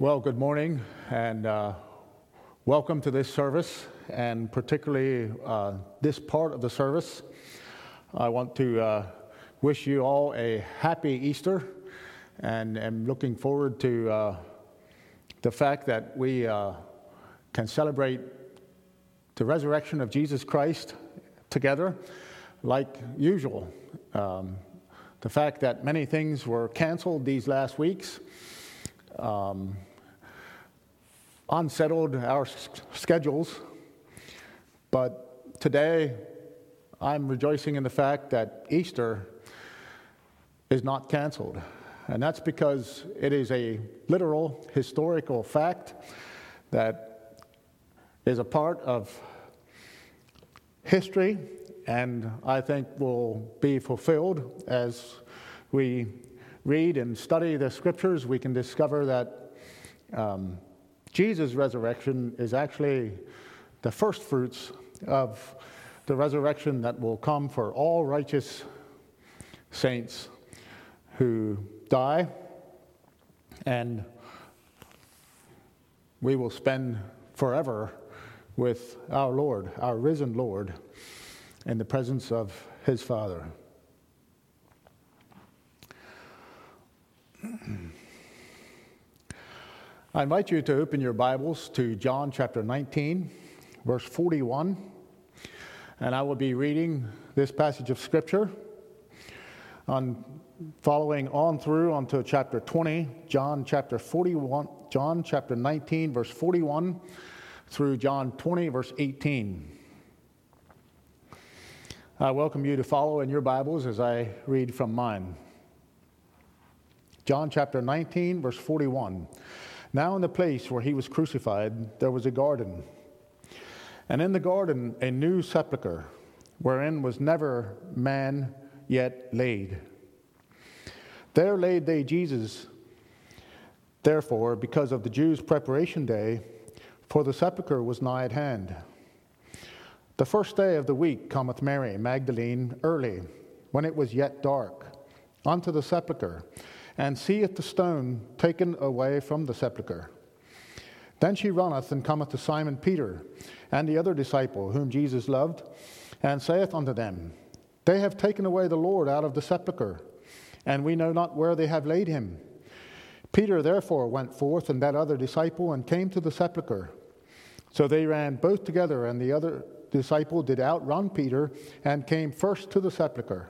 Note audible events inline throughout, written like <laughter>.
Well, good morning and uh, welcome to this service, and particularly uh, this part of the service. I want to uh, wish you all a happy Easter and am looking forward to uh, the fact that we uh, can celebrate the resurrection of Jesus Christ together like usual. Um, the fact that many things were canceled these last weeks. Um, unsettled our schedules. But today, I'm rejoicing in the fact that Easter is not canceled. And that's because it is a literal historical fact that is a part of history and I think will be fulfilled as we read and study the scriptures. We can discover that um, Jesus' resurrection is actually the first fruits of the resurrection that will come for all righteous saints who die, and we will spend forever with our Lord, our risen Lord, in the presence of his Father. <clears throat> I invite you to open your Bibles to John chapter 19, verse 41. And I will be reading this passage of Scripture on following on through onto chapter 20, John chapter 41, John chapter 19, verse 41 through John 20, verse 18. I welcome you to follow in your Bibles as I read from mine. John chapter 19, verse 41. Now, in the place where he was crucified, there was a garden. And in the garden, a new sepulchre, wherein was never man yet laid. There laid they Jesus, therefore, because of the Jews' preparation day, for the sepulchre was nigh at hand. The first day of the week cometh Mary Magdalene early, when it was yet dark, unto the sepulchre and seeth the stone taken away from the sepulchre. Then she runneth and cometh to Simon Peter and the other disciple whom Jesus loved, and saith unto them, They have taken away the Lord out of the sepulchre, and we know not where they have laid him. Peter therefore went forth and that other disciple and came to the sepulchre. So they ran both together, and the other disciple did outrun Peter and came first to the sepulchre.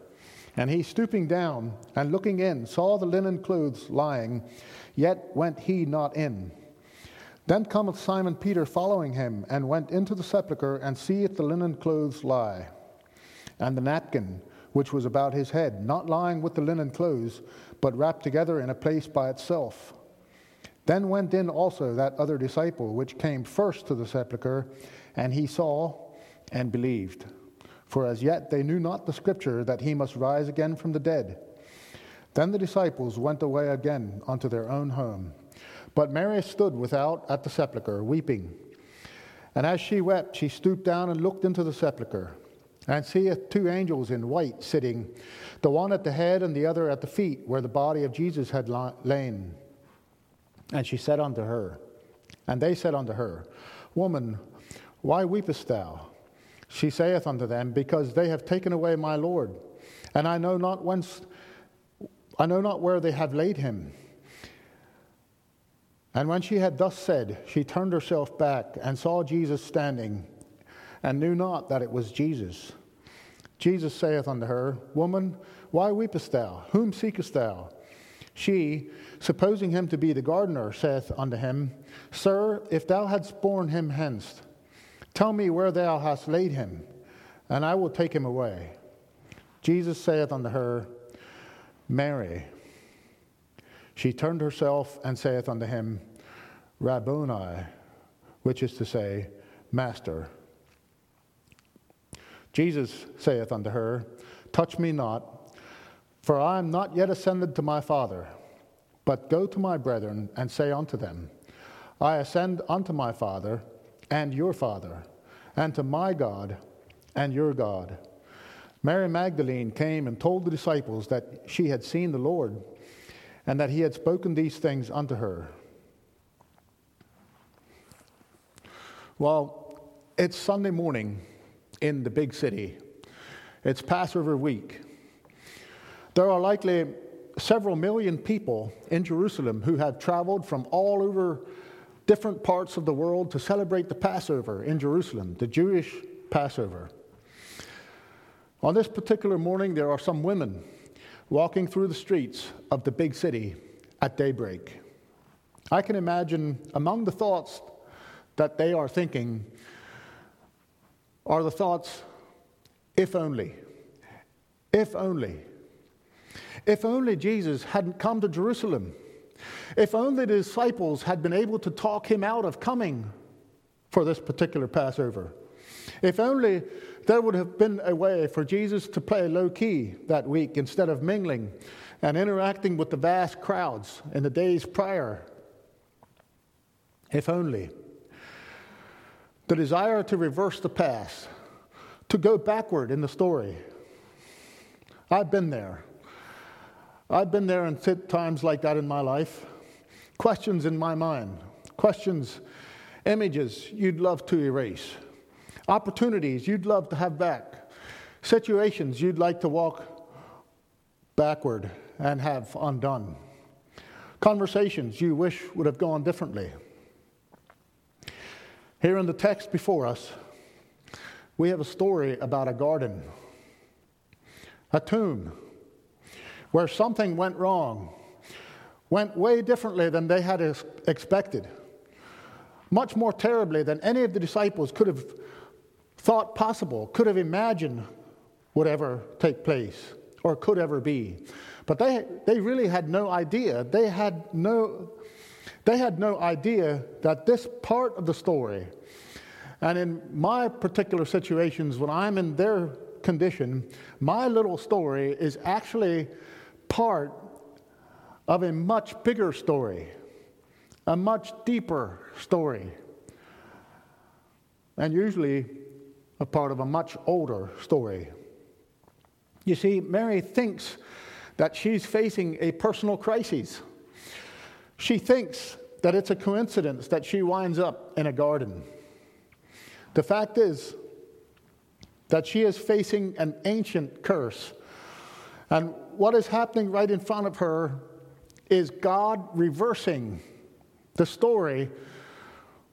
And he, stooping down and looking in, saw the linen clothes lying, yet went he not in. Then cometh Simon Peter following him, and went into the sepulchre, and seeth the linen clothes lie, and the napkin which was about his head, not lying with the linen clothes, but wrapped together in a place by itself. Then went in also that other disciple, which came first to the sepulchre, and he saw and believed for as yet they knew not the scripture that he must rise again from the dead. Then the disciples went away again unto their own home. But Mary stood without at the sepulchre, weeping. And as she wept, she stooped down and looked into the sepulchre, and seeth two angels in white sitting, the one at the head and the other at the feet, where the body of Jesus had lain. And she said unto her, and they said unto her, Woman, why weepest thou? She saith unto them, Because they have taken away my Lord, and I know not whence, I know not where they have laid him. And when she had thus said, she turned herself back and saw Jesus standing, and knew not that it was Jesus. Jesus saith unto her, Woman, why weepest thou? Whom seekest thou? She, supposing him to be the gardener, saith unto him, Sir, if thou hadst borne him hence, Tell me where thou hast laid him, and I will take him away. Jesus saith unto her, Mary. She turned herself and saith unto him, Rabboni, which is to say, Master. Jesus saith unto her, Touch me not, for I am not yet ascended to my Father, but go to my brethren and say unto them, I ascend unto my Father and your Father, and to my God and your God. Mary Magdalene came and told the disciples that she had seen the Lord and that he had spoken these things unto her. Well, it's Sunday morning in the big city. It's Passover week. There are likely several million people in Jerusalem who have traveled from all over different parts of the world to celebrate the Passover in Jerusalem, the Jewish Passover. On this particular morning, there are some women walking through the streets of the big city at daybreak. I can imagine among the thoughts that they are thinking are the thoughts, if only, if only, if only Jesus hadn't come to Jerusalem, if only the disciples had been able to talk him out of coming for this particular Passover, if only there would have been a way for Jesus to play low key that week instead of mingling and interacting with the vast crowds in the days prior. If only. The desire to reverse the past, to go backward in the story. I've been there. I've been there in times like that in my life. Questions in my mind, questions, images you'd love to erase opportunities you'd love to have back, situations you'd like to walk backward and have undone, conversations you wish would have gone differently. Here in the text before us, we have a story about a garden, a tomb, where something went wrong, went way differently than they had expected, much more terribly than any of the disciples could have thought possible, could have imagined would ever take place or could ever be. But they, they really had no idea. They had no, they had no idea that this part of the story, and in my particular situations, when I'm in their condition, my little story is actually part of a much bigger story, a much deeper story. And usually, a part of a much older story. You see, Mary thinks that she's facing a personal crisis. She thinks that it's a coincidence that she winds up in a garden. The fact is that she is facing an ancient curse. And what is happening right in front of her is God reversing the story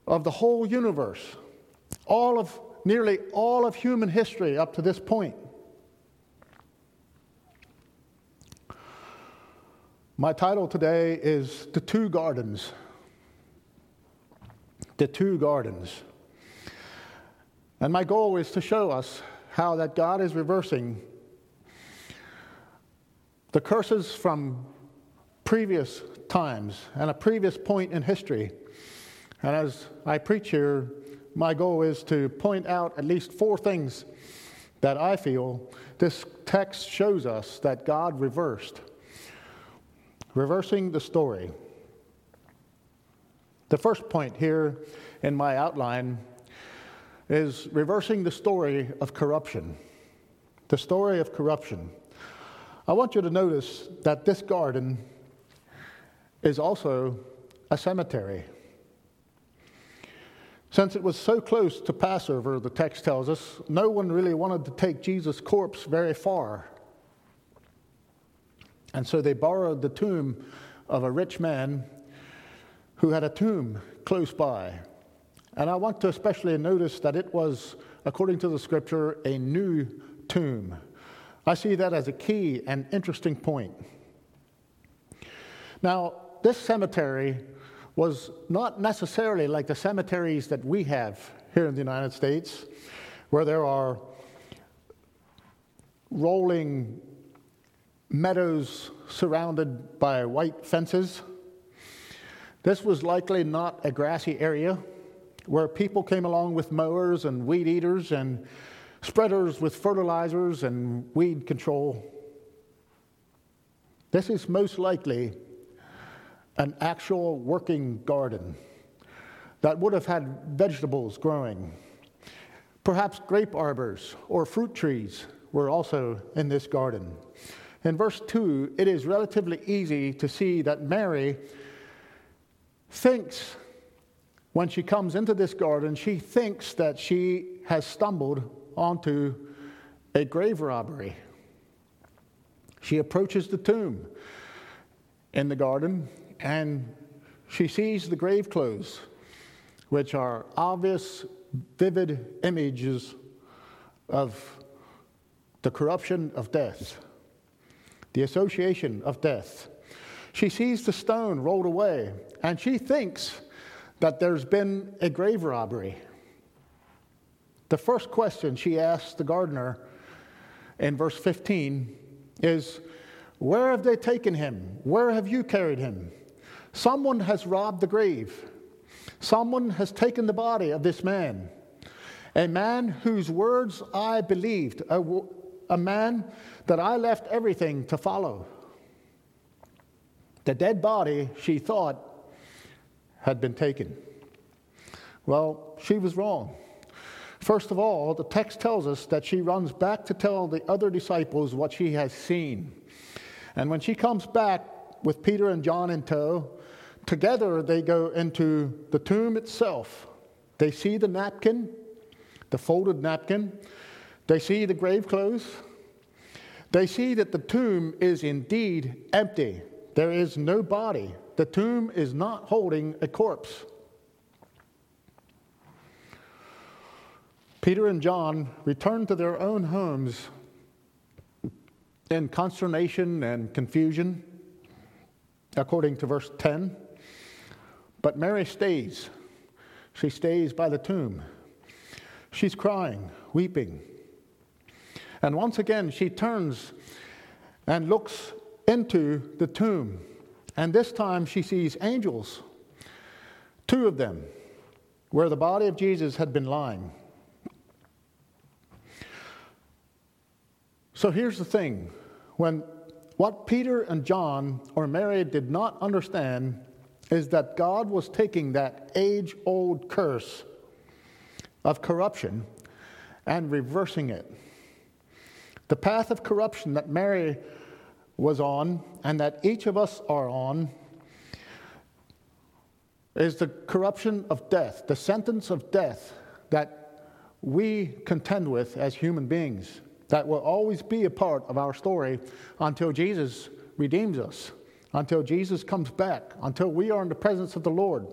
of the whole universe. All of nearly all of human history up to this point. My title today is The Two Gardens. The Two Gardens. And my goal is to show us how that God is reversing the curses from previous times and a previous point in history. And as I preach here, my goal is to point out at least four things that I feel this text shows us that God reversed. Reversing the story. The first point here in my outline is reversing the story of corruption. The story of corruption. I want you to notice that this garden is also a cemetery. Since it was so close to Passover, the text tells us, no one really wanted to take Jesus' corpse very far. And so they borrowed the tomb of a rich man who had a tomb close by. And I want to especially notice that it was, according to the scripture, a new tomb. I see that as a key and interesting point. Now, this cemetery was not necessarily like the cemeteries that we have here in the United States, where there are rolling meadows surrounded by white fences. This was likely not a grassy area where people came along with mowers and weed eaters and spreaders with fertilizers and weed control. This is most likely an actual working garden that would have had vegetables growing. Perhaps grape arbors or fruit trees were also in this garden. In verse 2, it is relatively easy to see that Mary thinks when she comes into this garden, she thinks that she has stumbled onto a grave robbery. She approaches the tomb in the garden and she sees the grave clothes, which are obvious, vivid images of the corruption of death, the association of death. She sees the stone rolled away and she thinks that there's been a grave robbery. The first question she asks the gardener in verse 15 is Where have they taken him? Where have you carried him? Someone has robbed the grave. Someone has taken the body of this man, a man whose words I believed, a, a man that I left everything to follow. The dead body, she thought, had been taken. Well, she was wrong. First of all, the text tells us that she runs back to tell the other disciples what she has seen. And when she comes back with Peter and John in tow, together they go into the tomb itself. They see the napkin, the folded napkin. They see the grave clothes. They see that the tomb is indeed empty. There is no body. The tomb is not holding a corpse. Peter and John return to their own homes in consternation and confusion, according to verse 10. But Mary stays. She stays by the tomb. She's crying, weeping. And once again, she turns and looks into the tomb. And this time she sees angels, two of them, where the body of Jesus had been lying. So here's the thing when what Peter and John or Mary did not understand is that God was taking that age old curse of corruption and reversing it. The path of corruption that Mary was on and that each of us are on is the corruption of death, the sentence of death that we contend with as human beings that will always be a part of our story until Jesus redeems us, until Jesus comes back, until we are in the presence of the Lord.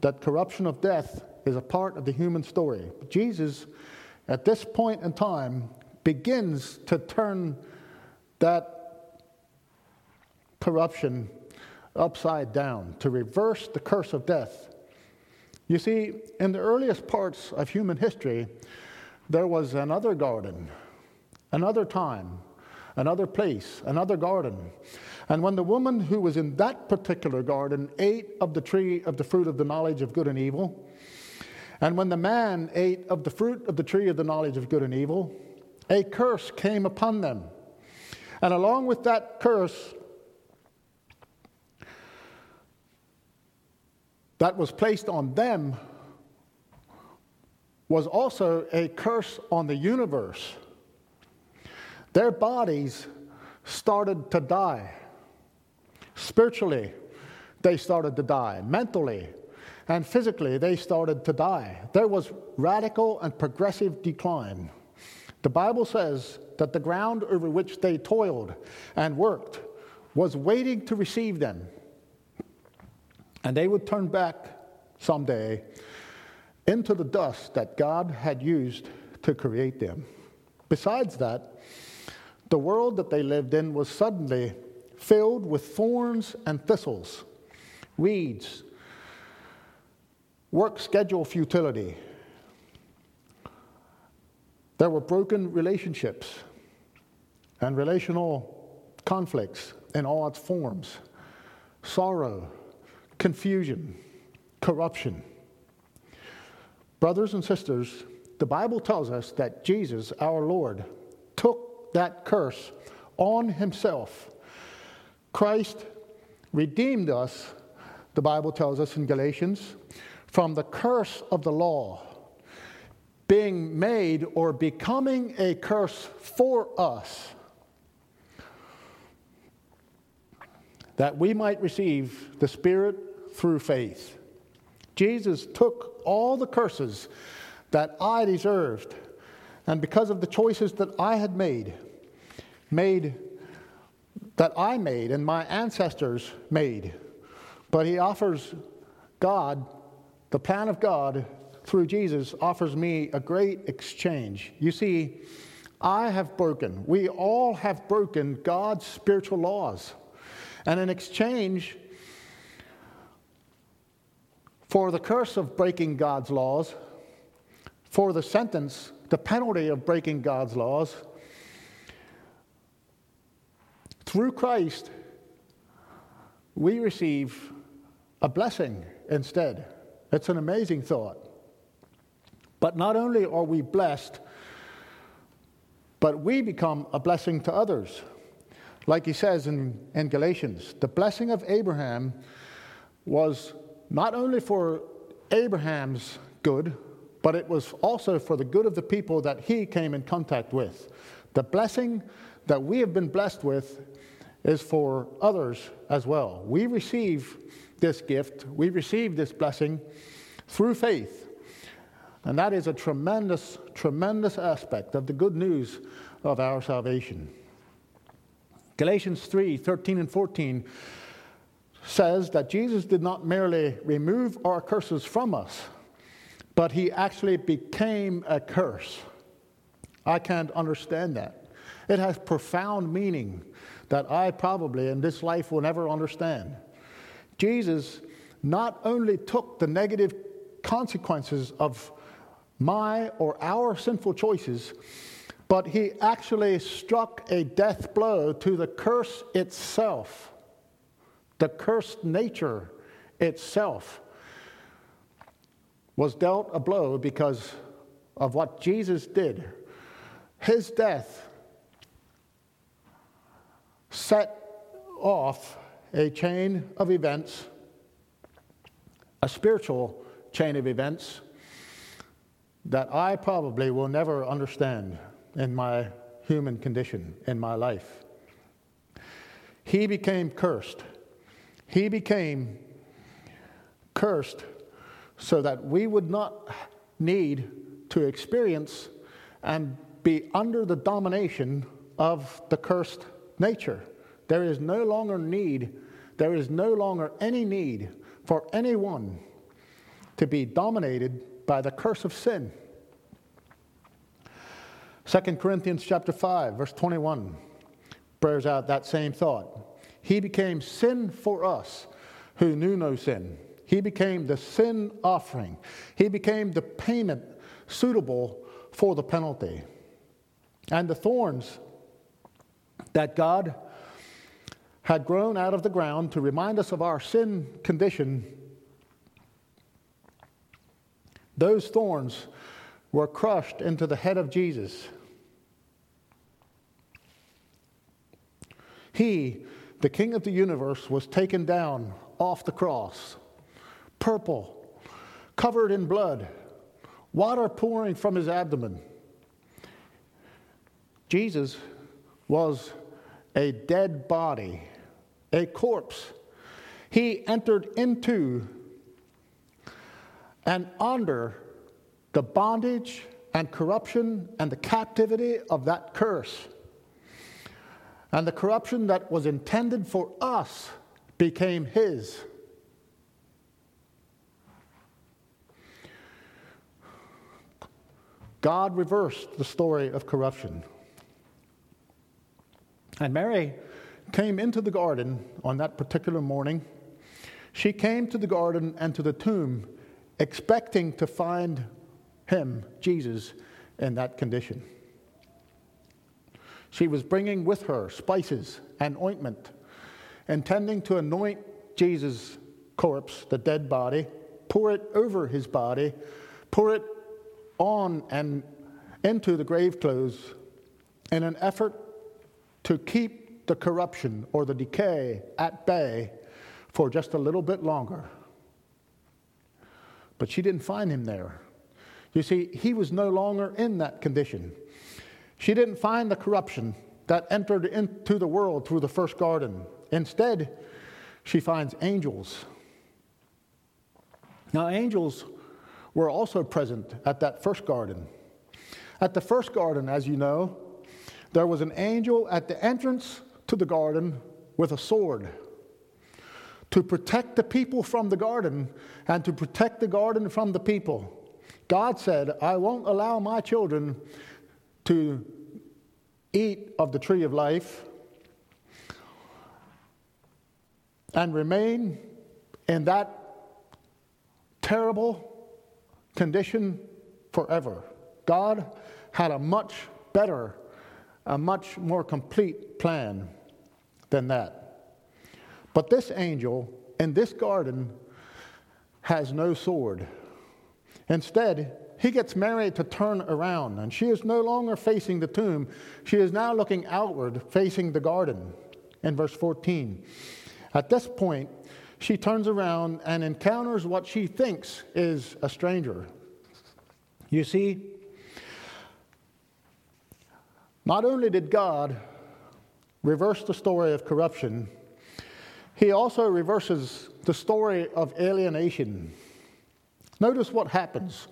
That corruption of death is a part of the human story. Jesus, at this point in time, begins to turn that corruption upside down, to reverse the curse of death. You see, in the earliest parts of human history, there was another garden another time, another place, another garden. And when the woman who was in that particular garden ate of the tree of the fruit of the knowledge of good and evil, and when the man ate of the fruit of the tree of the knowledge of good and evil, a curse came upon them. And along with that curse, that was placed on them was also a curse on the universe their bodies started to die. Spiritually, they started to die. Mentally and physically, they started to die. There was radical and progressive decline. The Bible says that the ground over which they toiled and worked was waiting to receive them. And they would turn back someday into the dust that God had used to create them. Besides that, the world that they lived in was suddenly filled with thorns and thistles, weeds, work schedule futility. There were broken relationships and relational conflicts in all its forms sorrow, confusion, corruption. Brothers and sisters, the Bible tells us that Jesus, our Lord, that curse on himself. Christ redeemed us, the Bible tells us in Galatians, from the curse of the law, being made or becoming a curse for us, that we might receive the Spirit through faith. Jesus took all the curses that I deserved, and because of the choices that I had made, made that I made and my ancestors made. But he offers God, the plan of God through Jesus, offers me a great exchange. You see, I have broken, we all have broken God's spiritual laws. And in exchange for the curse of breaking God's laws, for the sentence, the penalty of breaking God's laws, through Christ, we receive a blessing instead. It's an amazing thought. But not only are we blessed, but we become a blessing to others. Like he says in, in Galatians, the blessing of Abraham was not only for Abraham's good, but it was also for the good of the people that he came in contact with. The blessing that we have been blessed with is for others as well. We receive this gift, we receive this blessing through faith. And that is a tremendous, tremendous aspect of the good news of our salvation. Galatians 3 13 and 14 says that Jesus did not merely remove our curses from us, but he actually became a curse. I can't understand that. It has profound meaning that I probably in this life will never understand. Jesus not only took the negative consequences of my or our sinful choices, but he actually struck a death blow to the curse itself, the cursed nature itself was dealt a blow because of what Jesus did. His death set off a chain of events, a spiritual chain of events that I probably will never understand in my human condition in my life. He became cursed. He became cursed so that we would not need to experience and be under the domination of the cursed nature. There is no longer need, there is no longer any need for anyone to be dominated by the curse of sin. 2 Corinthians chapter 5 verse 21 bears out that same thought. He became sin for us who knew no sin. He became the sin offering. He became the payment suitable for the penalty. And the thorns that God had grown out of the ground to remind us of our sin condition, those thorns were crushed into the head of Jesus. He, the King of the universe, was taken down off the cross, purple, covered in blood, water pouring from his abdomen. Jesus was a dead body, a corpse. He entered into and under the bondage and corruption and the captivity of that curse. And the corruption that was intended for us became his. God reversed the story of corruption. And Mary came into the garden on that particular morning. She came to the garden and to the tomb expecting to find him, Jesus, in that condition. She was bringing with her spices and ointment, intending to anoint Jesus' corpse, the dead body, pour it over his body, pour it on and into the grave clothes in an effort to keep the corruption or the decay at bay for just a little bit longer. But she didn't find him there. You see, he was no longer in that condition. She didn't find the corruption that entered into the world through the first garden. Instead, she finds angels. Now, angels were also present at that first garden. At the first garden, as you know, there was an angel at the entrance to the garden with a sword to protect the people from the garden and to protect the garden from the people. God said, I won't allow my children to eat of the tree of life and remain in that terrible condition forever. God had a much better, a much more complete plan than that. But this angel in this garden has no sword. Instead, he gets Mary to turn around, and she is no longer facing the tomb. She is now looking outward, facing the garden. In verse 14. At this point, she turns around and encounters what she thinks is a stranger. You see, not only did God reverse the story of corruption, he also reverses the story of alienation. Notice what happens.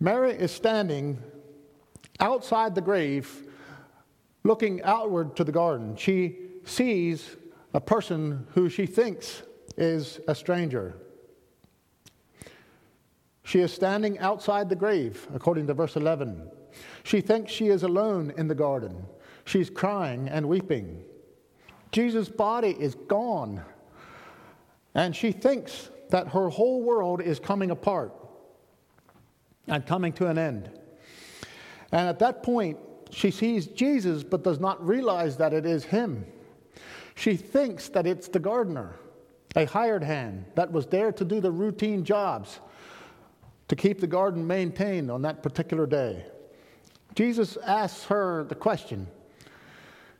Mary is standing outside the grave, looking outward to the garden. She sees a person who she thinks is a stranger. She is standing outside the grave, according to verse 11. She thinks she is alone in the garden. She's crying and weeping. Jesus' body is gone. And she thinks that her whole world is coming apart and coming to an end. And at that point, she sees Jesus but does not realize that it is him. She thinks that it's the gardener a hired hand that was there to do the routine jobs to keep the garden maintained on that particular day. Jesus asks her the question.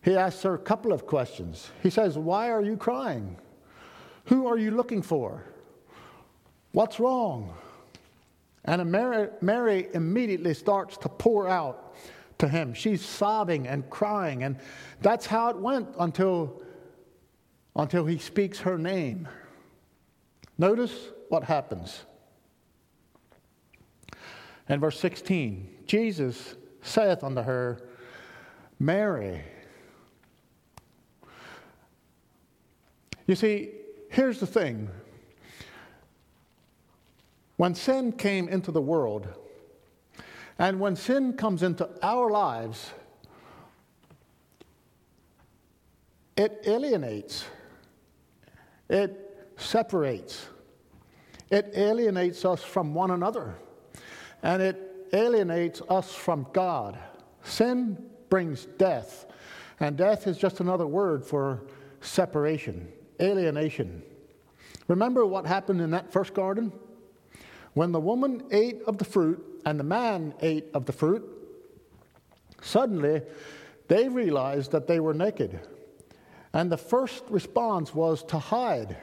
He asks her a couple of questions. He says, Why are you crying? Who are you looking for? What's wrong? And Mary, Mary immediately starts to pour out to him. She's sobbing and crying, and that's how it went until until he speaks her name. Notice what happens. In verse 16, Jesus saith unto her, Mary. You see, here's the thing. When sin came into the world, and when sin comes into our lives, it alienates it separates, it alienates us from one another, and it alienates us from God. Sin brings death, and death is just another word for separation, alienation. Remember what happened in that first garden? When the woman ate of the fruit and the man ate of the fruit, suddenly they realized that they were naked. And the first response was to hide,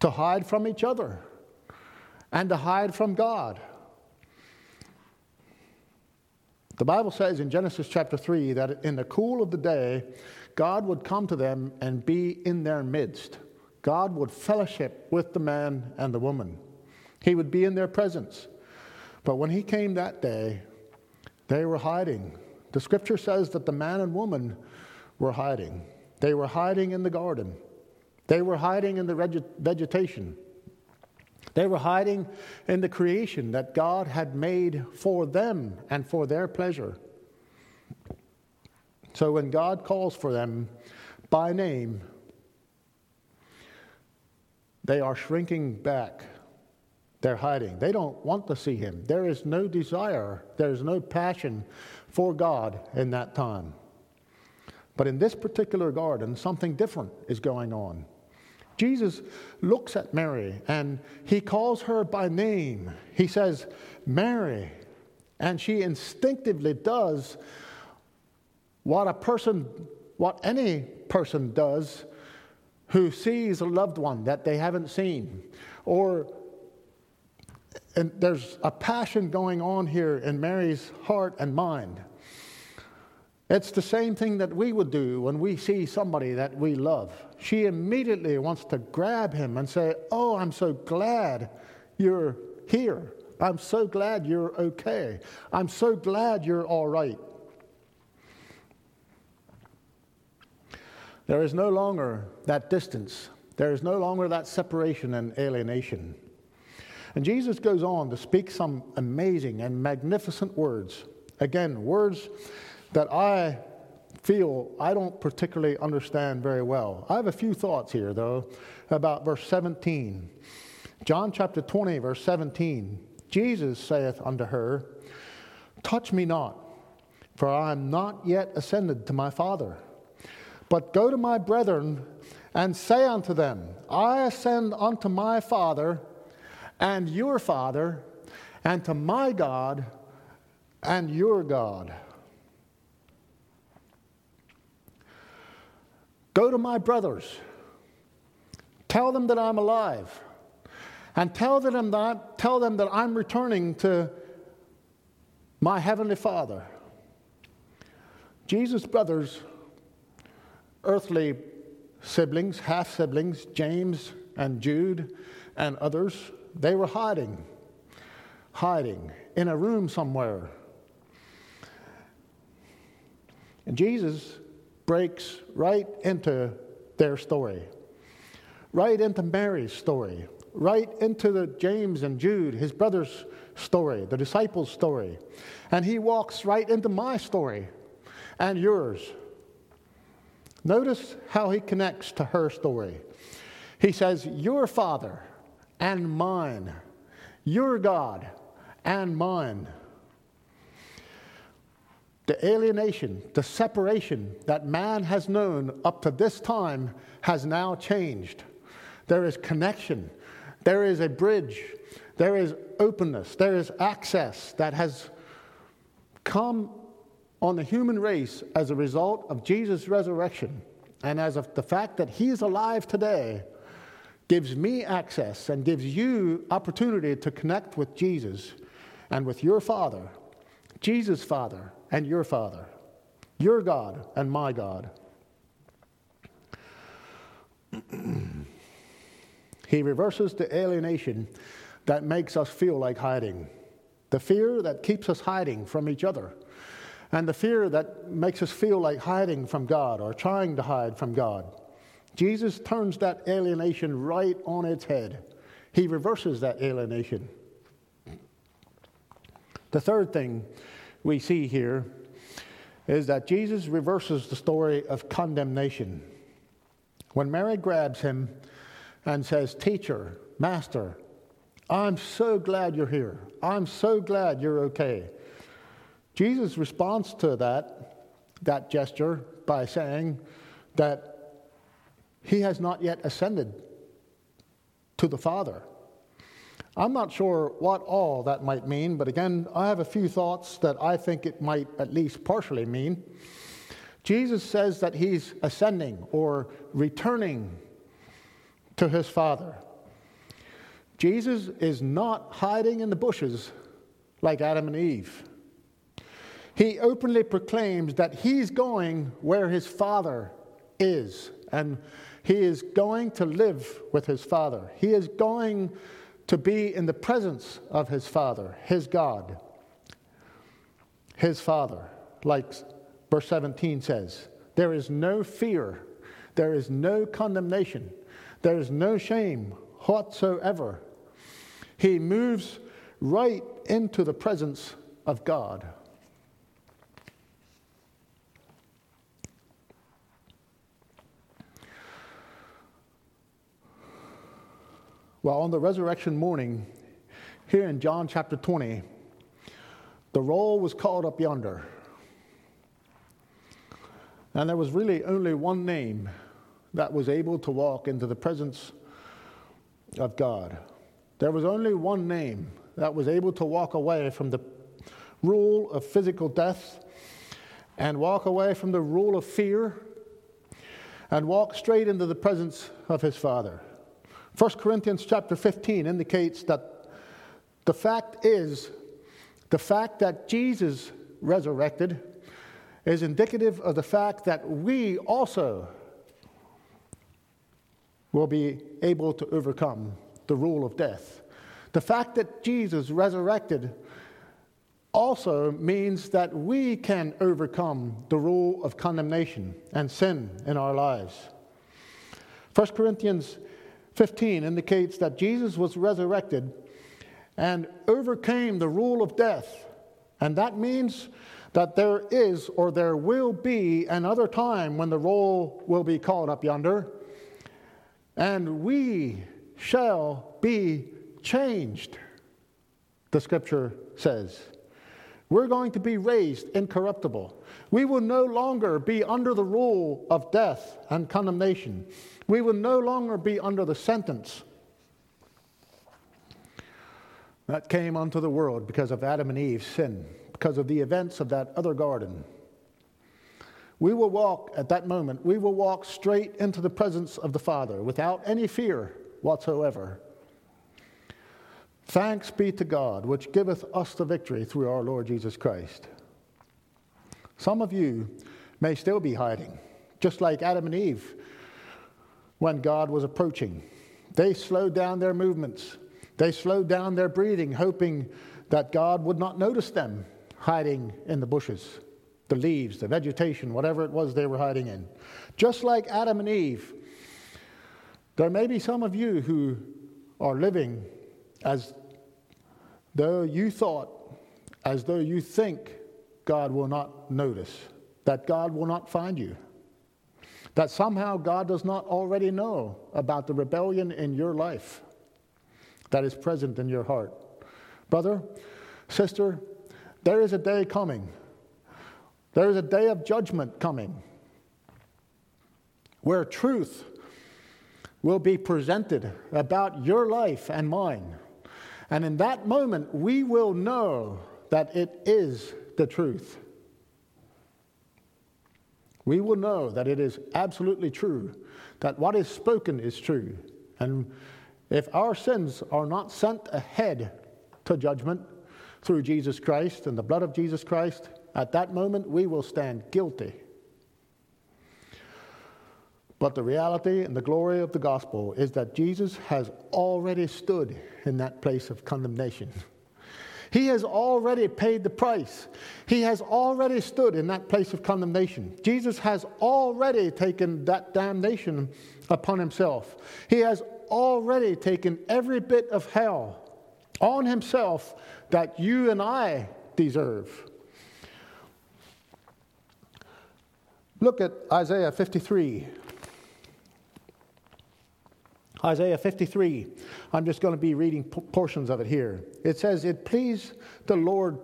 to hide from each other, and to hide from God. The Bible says in Genesis chapter 3 that in the cool of the day, God would come to them and be in their midst. God would fellowship with the man and the woman. He would be in their presence. But when he came that day, they were hiding. The scripture says that the man and woman were hiding. They were hiding in the garden. They were hiding in the vegetation. They were hiding in the creation that God had made for them and for their pleasure. So when God calls for them by name, they are shrinking back. They're hiding. They don't want to see Him. There is no desire, there is no passion for God in that time. But in this particular garden, something different is going on. Jesus looks at Mary and he calls her by name. He says, Mary. And she instinctively does what a person, what any person does who sees a loved one that they haven't seen. Or and there's a passion going on here in Mary's heart and mind. It's the same thing that we would do when we see somebody that we love. She immediately wants to grab him and say, Oh, I'm so glad you're here. I'm so glad you're okay. I'm so glad you're all right. There is no longer that distance. There is no longer that separation and alienation. And Jesus goes on to speak some amazing and magnificent words. Again, words that I feel I don't particularly understand very well. I have a few thoughts here, though, about verse 17. John chapter 20, verse 17. Jesus saith unto her, Touch me not, for I am not yet ascended to my Father. But go to my brethren and say unto them, I ascend unto my Father and your Father, and to my God and your God. Go to my brothers. Tell them that I'm alive. And tell them that, tell them that I'm returning to my Heavenly Father. Jesus' brothers, earthly siblings, half siblings, James and Jude and others, they were hiding, hiding in a room somewhere. And Jesus breaks right into their story, right into Mary's story, right into the James and Jude, his brother's story, the disciples' story. And he walks right into my story and yours. Notice how he connects to her story. He says, Your father and mine, your God and mine. The alienation, the separation that man has known up to this time has now changed. There is connection, there is a bridge, there is openness, there is access that has come on the human race as a result of Jesus' resurrection and as of the fact that he is alive today gives me access and gives you opportunity to connect with Jesus and with your Father, Jesus' Father and your Father, your God and my God. <clears throat> he reverses the alienation that makes us feel like hiding, the fear that keeps us hiding from each other and the fear that makes us feel like hiding from God or trying to hide from God. Jesus turns that alienation right on its head. He reverses that alienation. The third thing we see here is that Jesus reverses the story of condemnation. When Mary grabs him and says, Teacher, Master, I'm so glad you're here. I'm so glad you're okay. Jesus responds to that, that gesture by saying that he has not yet ascended to the Father. I'm not sure what all that might mean, but again, I have a few thoughts that I think it might at least partially mean. Jesus says that he's ascending or returning to his Father. Jesus is not hiding in the bushes like Adam and Eve he openly proclaims that he's going where his father is, and he is going to live with his father. He is going to be in the presence of his father, his God, his father, like verse 17 says. There is no fear, there is no condemnation, there is no shame whatsoever. He moves right into the presence of God. Well, on the resurrection morning, here in John chapter 20, the roll was called up yonder. And there was really only one name that was able to walk into the presence of God. There was only one name that was able to walk away from the rule of physical death and walk away from the rule of fear and walk straight into the presence of his Father. 1 Corinthians chapter 15 indicates that the fact is, the fact that Jesus resurrected is indicative of the fact that we also will be able to overcome the rule of death. The fact that Jesus resurrected also means that we can overcome the rule of condemnation and sin in our lives. 1 Corinthians 15 indicates that Jesus was resurrected and overcame the rule of death. And that means that there is or there will be another time when the roll will be called up yonder, and we shall be changed, the scripture says. We're going to be raised incorruptible. We will no longer be under the rule of death and condemnation. We will no longer be under the sentence that came unto the world because of Adam and Eve's sin, because of the events of that other garden. We will walk at that moment, we will walk straight into the presence of the Father without any fear whatsoever. Thanks be to God, which giveth us the victory through our Lord Jesus Christ. Some of you may still be hiding, just like Adam and Eve when God was approaching. They slowed down their movements, they slowed down their breathing, hoping that God would not notice them hiding in the bushes, the leaves, the vegetation, whatever it was they were hiding in. Just like Adam and Eve, there may be some of you who are living as though you thought, as though you think God will not notice, that God will not find you, that somehow God does not already know about the rebellion in your life that is present in your heart. Brother, sister, there is a day coming. There is a day of judgment coming where truth will be presented about your life and mine. And in that moment, we will know that it is the truth. We will know that it is absolutely true, that what is spoken is true. And if our sins are not sent ahead to judgment through Jesus Christ and the blood of Jesus Christ, at that moment we will stand guilty. But the reality and the glory of the gospel is that Jesus has already stood in that place of condemnation. He has already paid the price. He has already stood in that place of condemnation. Jesus has already taken that damnation upon himself. He has already taken every bit of hell on himself that you and I deserve. Look at Isaiah 53. Isaiah 53. I'm just going to be reading portions of it here. It says, It pleased the Lord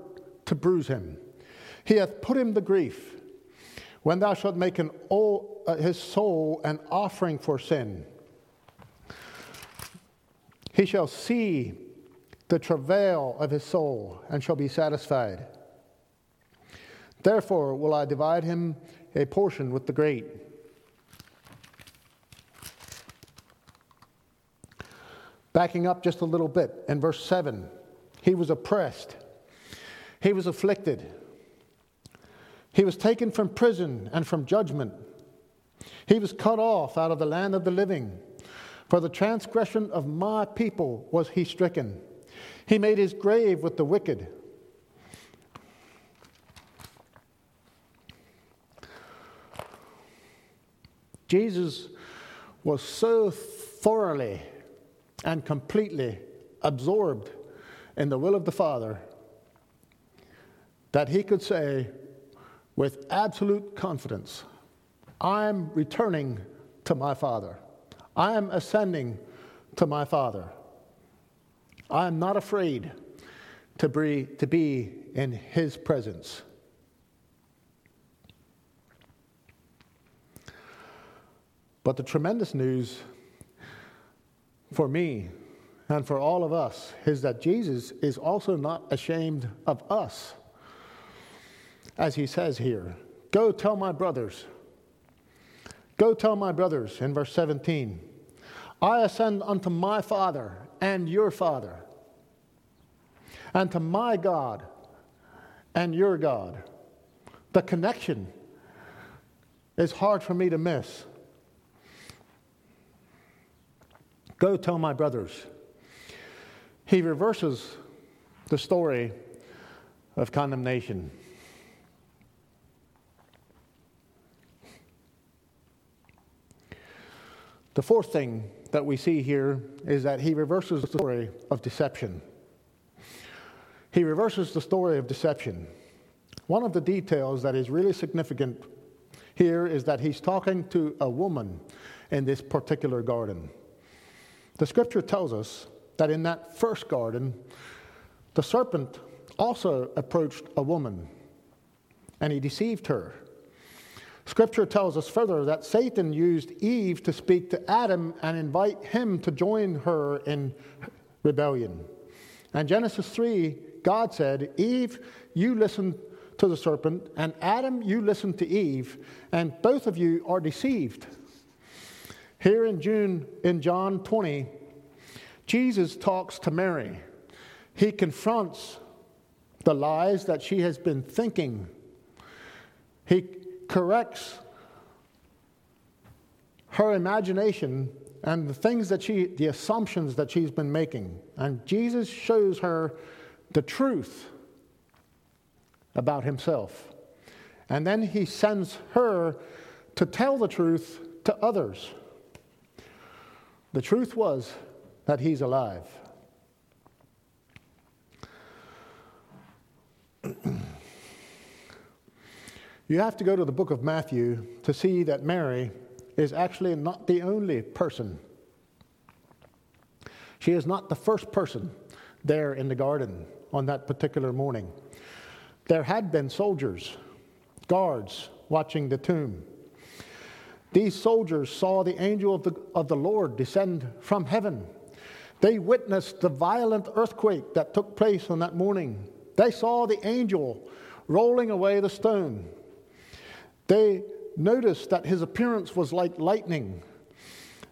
to bruise him. He hath put him to grief. When thou shalt make an old, uh, his soul an offering for sin, he shall see the travail of his soul and shall be satisfied. Therefore will I divide him a portion with the great Backing up just a little bit, in verse 7, he was oppressed, he was afflicted, he was taken from prison and from judgment, he was cut off out of the land of the living. For the transgression of my people was he stricken. He made his grave with the wicked. Jesus was so thoroughly and completely absorbed in the will of the Father that he could say with absolute confidence, I'm returning to my Father. I am ascending to my Father. I am not afraid to be, to be in his presence. But the tremendous news for me and for all of us is that Jesus is also not ashamed of us. As he says here, go tell my brothers. Go tell my brothers in verse 17. I ascend unto my Father and your Father, and to my God and your God. The connection is hard for me to miss. Go tell my brothers. he reverses the story of condemnation. The fourth thing that we see here is that he reverses the story of deception. He reverses the story of deception. One of the details that is really significant here is that he's talking to a woman in this particular garden. The scripture tells us that in that first garden, the serpent also approached a woman and he deceived her. Scripture tells us further that Satan used Eve to speak to Adam and invite him to join her in rebellion. And Genesis 3, God said, Eve, you listen to the serpent, and Adam, you listen to Eve, and both of you are deceived. Here in June in John 20, Jesus talks to Mary. He confronts the lies that she has been thinking. He corrects her imagination and the things that she, the assumptions that she's been making. And Jesus shows her the truth about himself. And then he sends her to tell the truth to others. The truth was that he's alive. you have to go to the book of Matthew to see that Mary is actually not the only person. She is not the first person there in the garden on that particular morning. There had been soldiers, guards, watching the tomb. These soldiers saw the angel of the, of the Lord descend from heaven they witnessed the violent earthquake that took place on that morning. They saw the angel rolling away the stone. They noticed that his appearance was like lightning.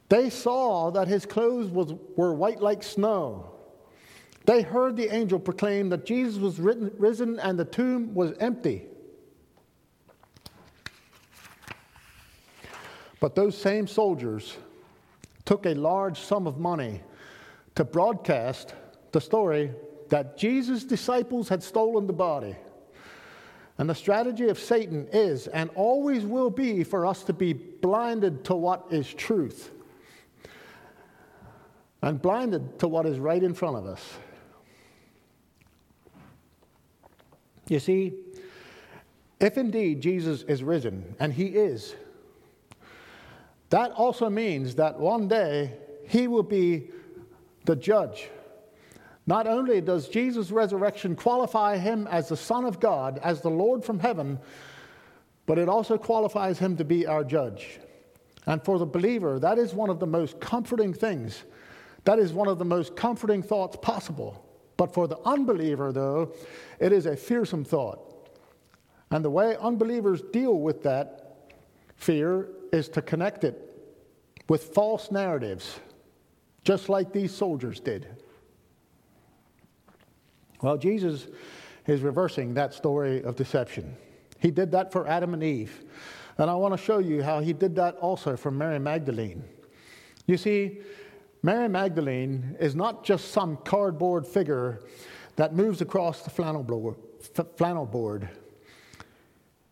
They saw that his clothes was, were white like snow. They heard the angel proclaim that Jesus was risen and the tomb was empty. But those same soldiers took a large sum of money to broadcast the story that Jesus' disciples had stolen the body. And the strategy of Satan is and always will be for us to be blinded to what is truth and blinded to what is right in front of us. You see, if indeed Jesus is risen, and he is, that also means that one day he will be the judge. Not only does Jesus' resurrection qualify him as the Son of God, as the Lord from heaven, but it also qualifies him to be our judge. And for the believer, that is one of the most comforting things. That is one of the most comforting thoughts possible. But for the unbeliever, though, it is a fearsome thought. And the way unbelievers deal with that fear is to connect it with false narratives just like these soldiers did. Well, Jesus is reversing that story of deception. He did that for Adam and Eve. And I want to show you how he did that also for Mary Magdalene. You see, Mary Magdalene is not just some cardboard figure that moves across the flannel board. Flannel board.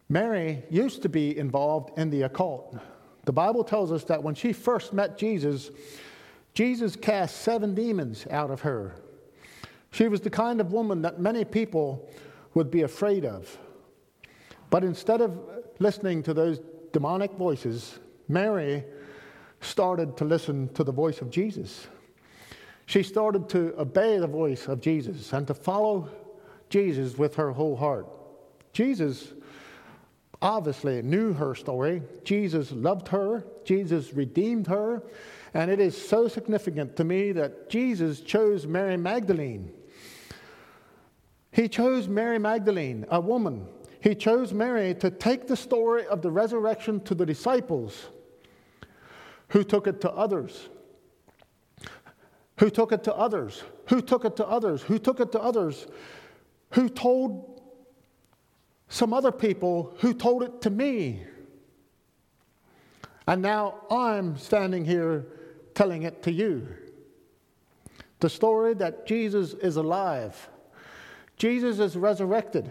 Mary used to be involved in the occult. The Bible tells us that when she first met Jesus, Jesus cast seven demons out of her. She was the kind of woman that many people would be afraid of. But instead of listening to those demonic voices, Mary started to listen to the voice of Jesus. She started to obey the voice of Jesus and to follow Jesus with her whole heart. Jesus obviously knew her story. Jesus loved her. Jesus redeemed her. And it is so significant to me that Jesus chose Mary Magdalene. He chose Mary Magdalene, a woman. He chose Mary to take the story of the resurrection to the disciples, who took it to others. Who took it to others? Who took it to others? Who took it to others? Who told some other people who told it to me? And now I'm standing here telling it to you. The story that Jesus is alive, Jesus is resurrected,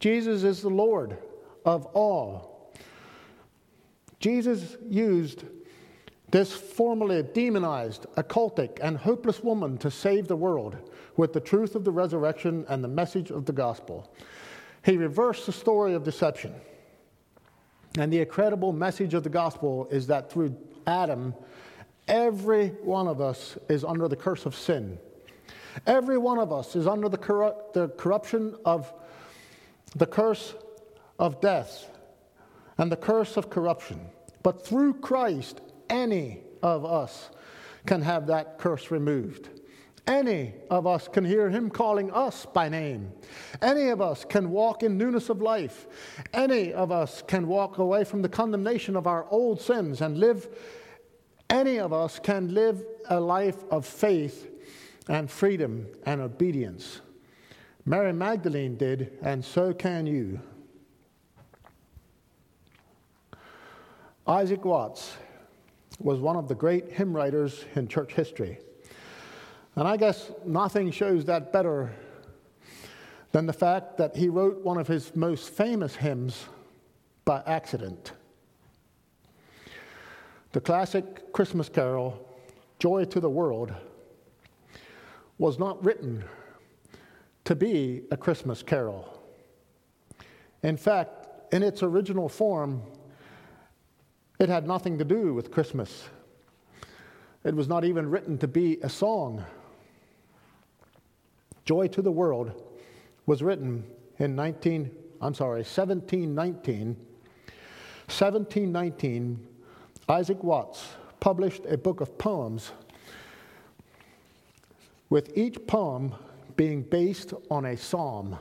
Jesus is the Lord of all. Jesus used this formerly demonized, occultic, and hopeless woman to save the world with the truth of the resurrection and the message of the gospel. He reversed the story of deception. And the incredible message of the gospel is that through Adam, every one of us is under the curse of sin. Every one of us is under the, corru- the corruption of the curse of death and the curse of corruption. But through Christ, any of us can have that curse removed. Any of us can hear him calling us by name. Any of us can walk in newness of life. Any of us can walk away from the condemnation of our old sins and live. Any of us can live a life of faith and freedom and obedience. Mary Magdalene did, and so can you. Isaac Watts was one of the great hymn writers in church history. And I guess nothing shows that better than the fact that he wrote one of his most famous hymns by accident. The classic Christmas carol, Joy to the World, was not written to be a Christmas carol. In fact, in its original form, it had nothing to do with Christmas. It was not even written to be a song. Joy to the World was written in 19, I'm sorry, 1719. 1719, Isaac Watts published a book of poems with each poem being based on a psalm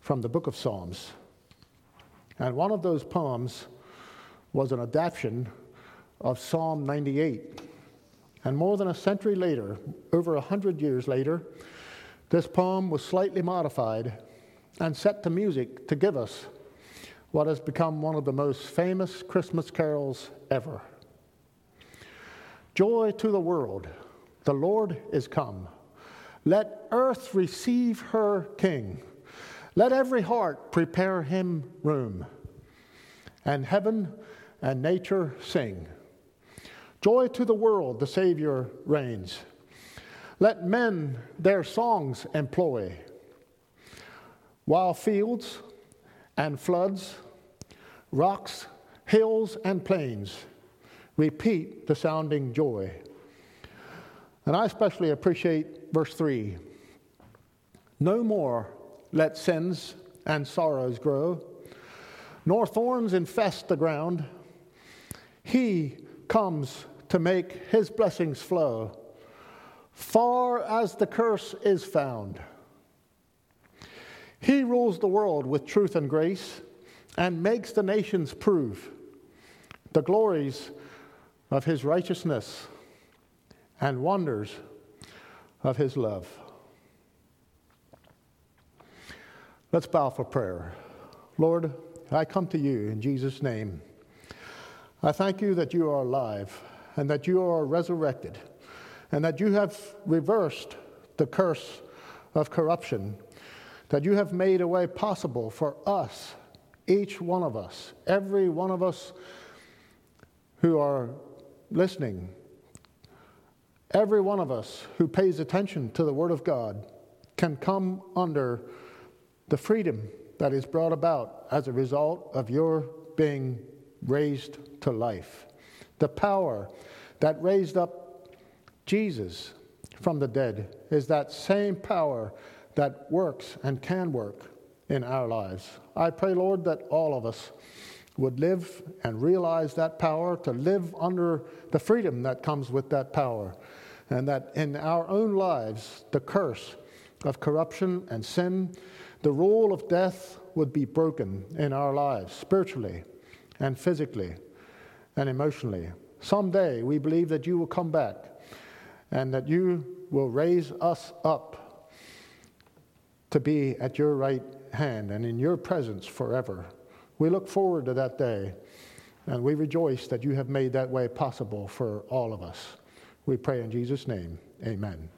from the book of Psalms. And one of those poems was an adaptation of Psalm 98. And more than a century later, over a hundred years later, this poem was slightly modified and set to music to give us what has become one of the most famous Christmas carols ever. Joy to the world, the Lord is come. Let earth receive her King. Let every heart prepare him room. And heaven and nature sing. Joy to the world, the Savior reigns. Let men their songs employ, while fields and floods, rocks, hills, and plains repeat the sounding joy. And I especially appreciate verse 3 No more let sins and sorrows grow, nor thorns infest the ground. He comes to make his blessings flow far as the curse is found. He rules the world with truth and grace and makes the nations prove the glories of his righteousness and wonders of his love. Let's bow for prayer. Lord, I come to you in Jesus' name. I thank you that you are alive and that you are resurrected and that you have reversed the curse of corruption, that you have made a way possible for us, each one of us, every one of us who are listening, every one of us who pays attention to the Word of God can come under the freedom that is brought about as a result of your being raised to life. The power that raised up Jesus from the dead is that same power that works and can work in our lives. I pray, Lord, that all of us would live and realize that power, to live under the freedom that comes with that power, and that in our own lives, the curse of corruption and sin, the rule of death would be broken in our lives spiritually and physically and emotionally. Someday we believe that you will come back and that you will raise us up to be at your right hand and in your presence forever. We look forward to that day and we rejoice that you have made that way possible for all of us. We pray in Jesus' name. Amen.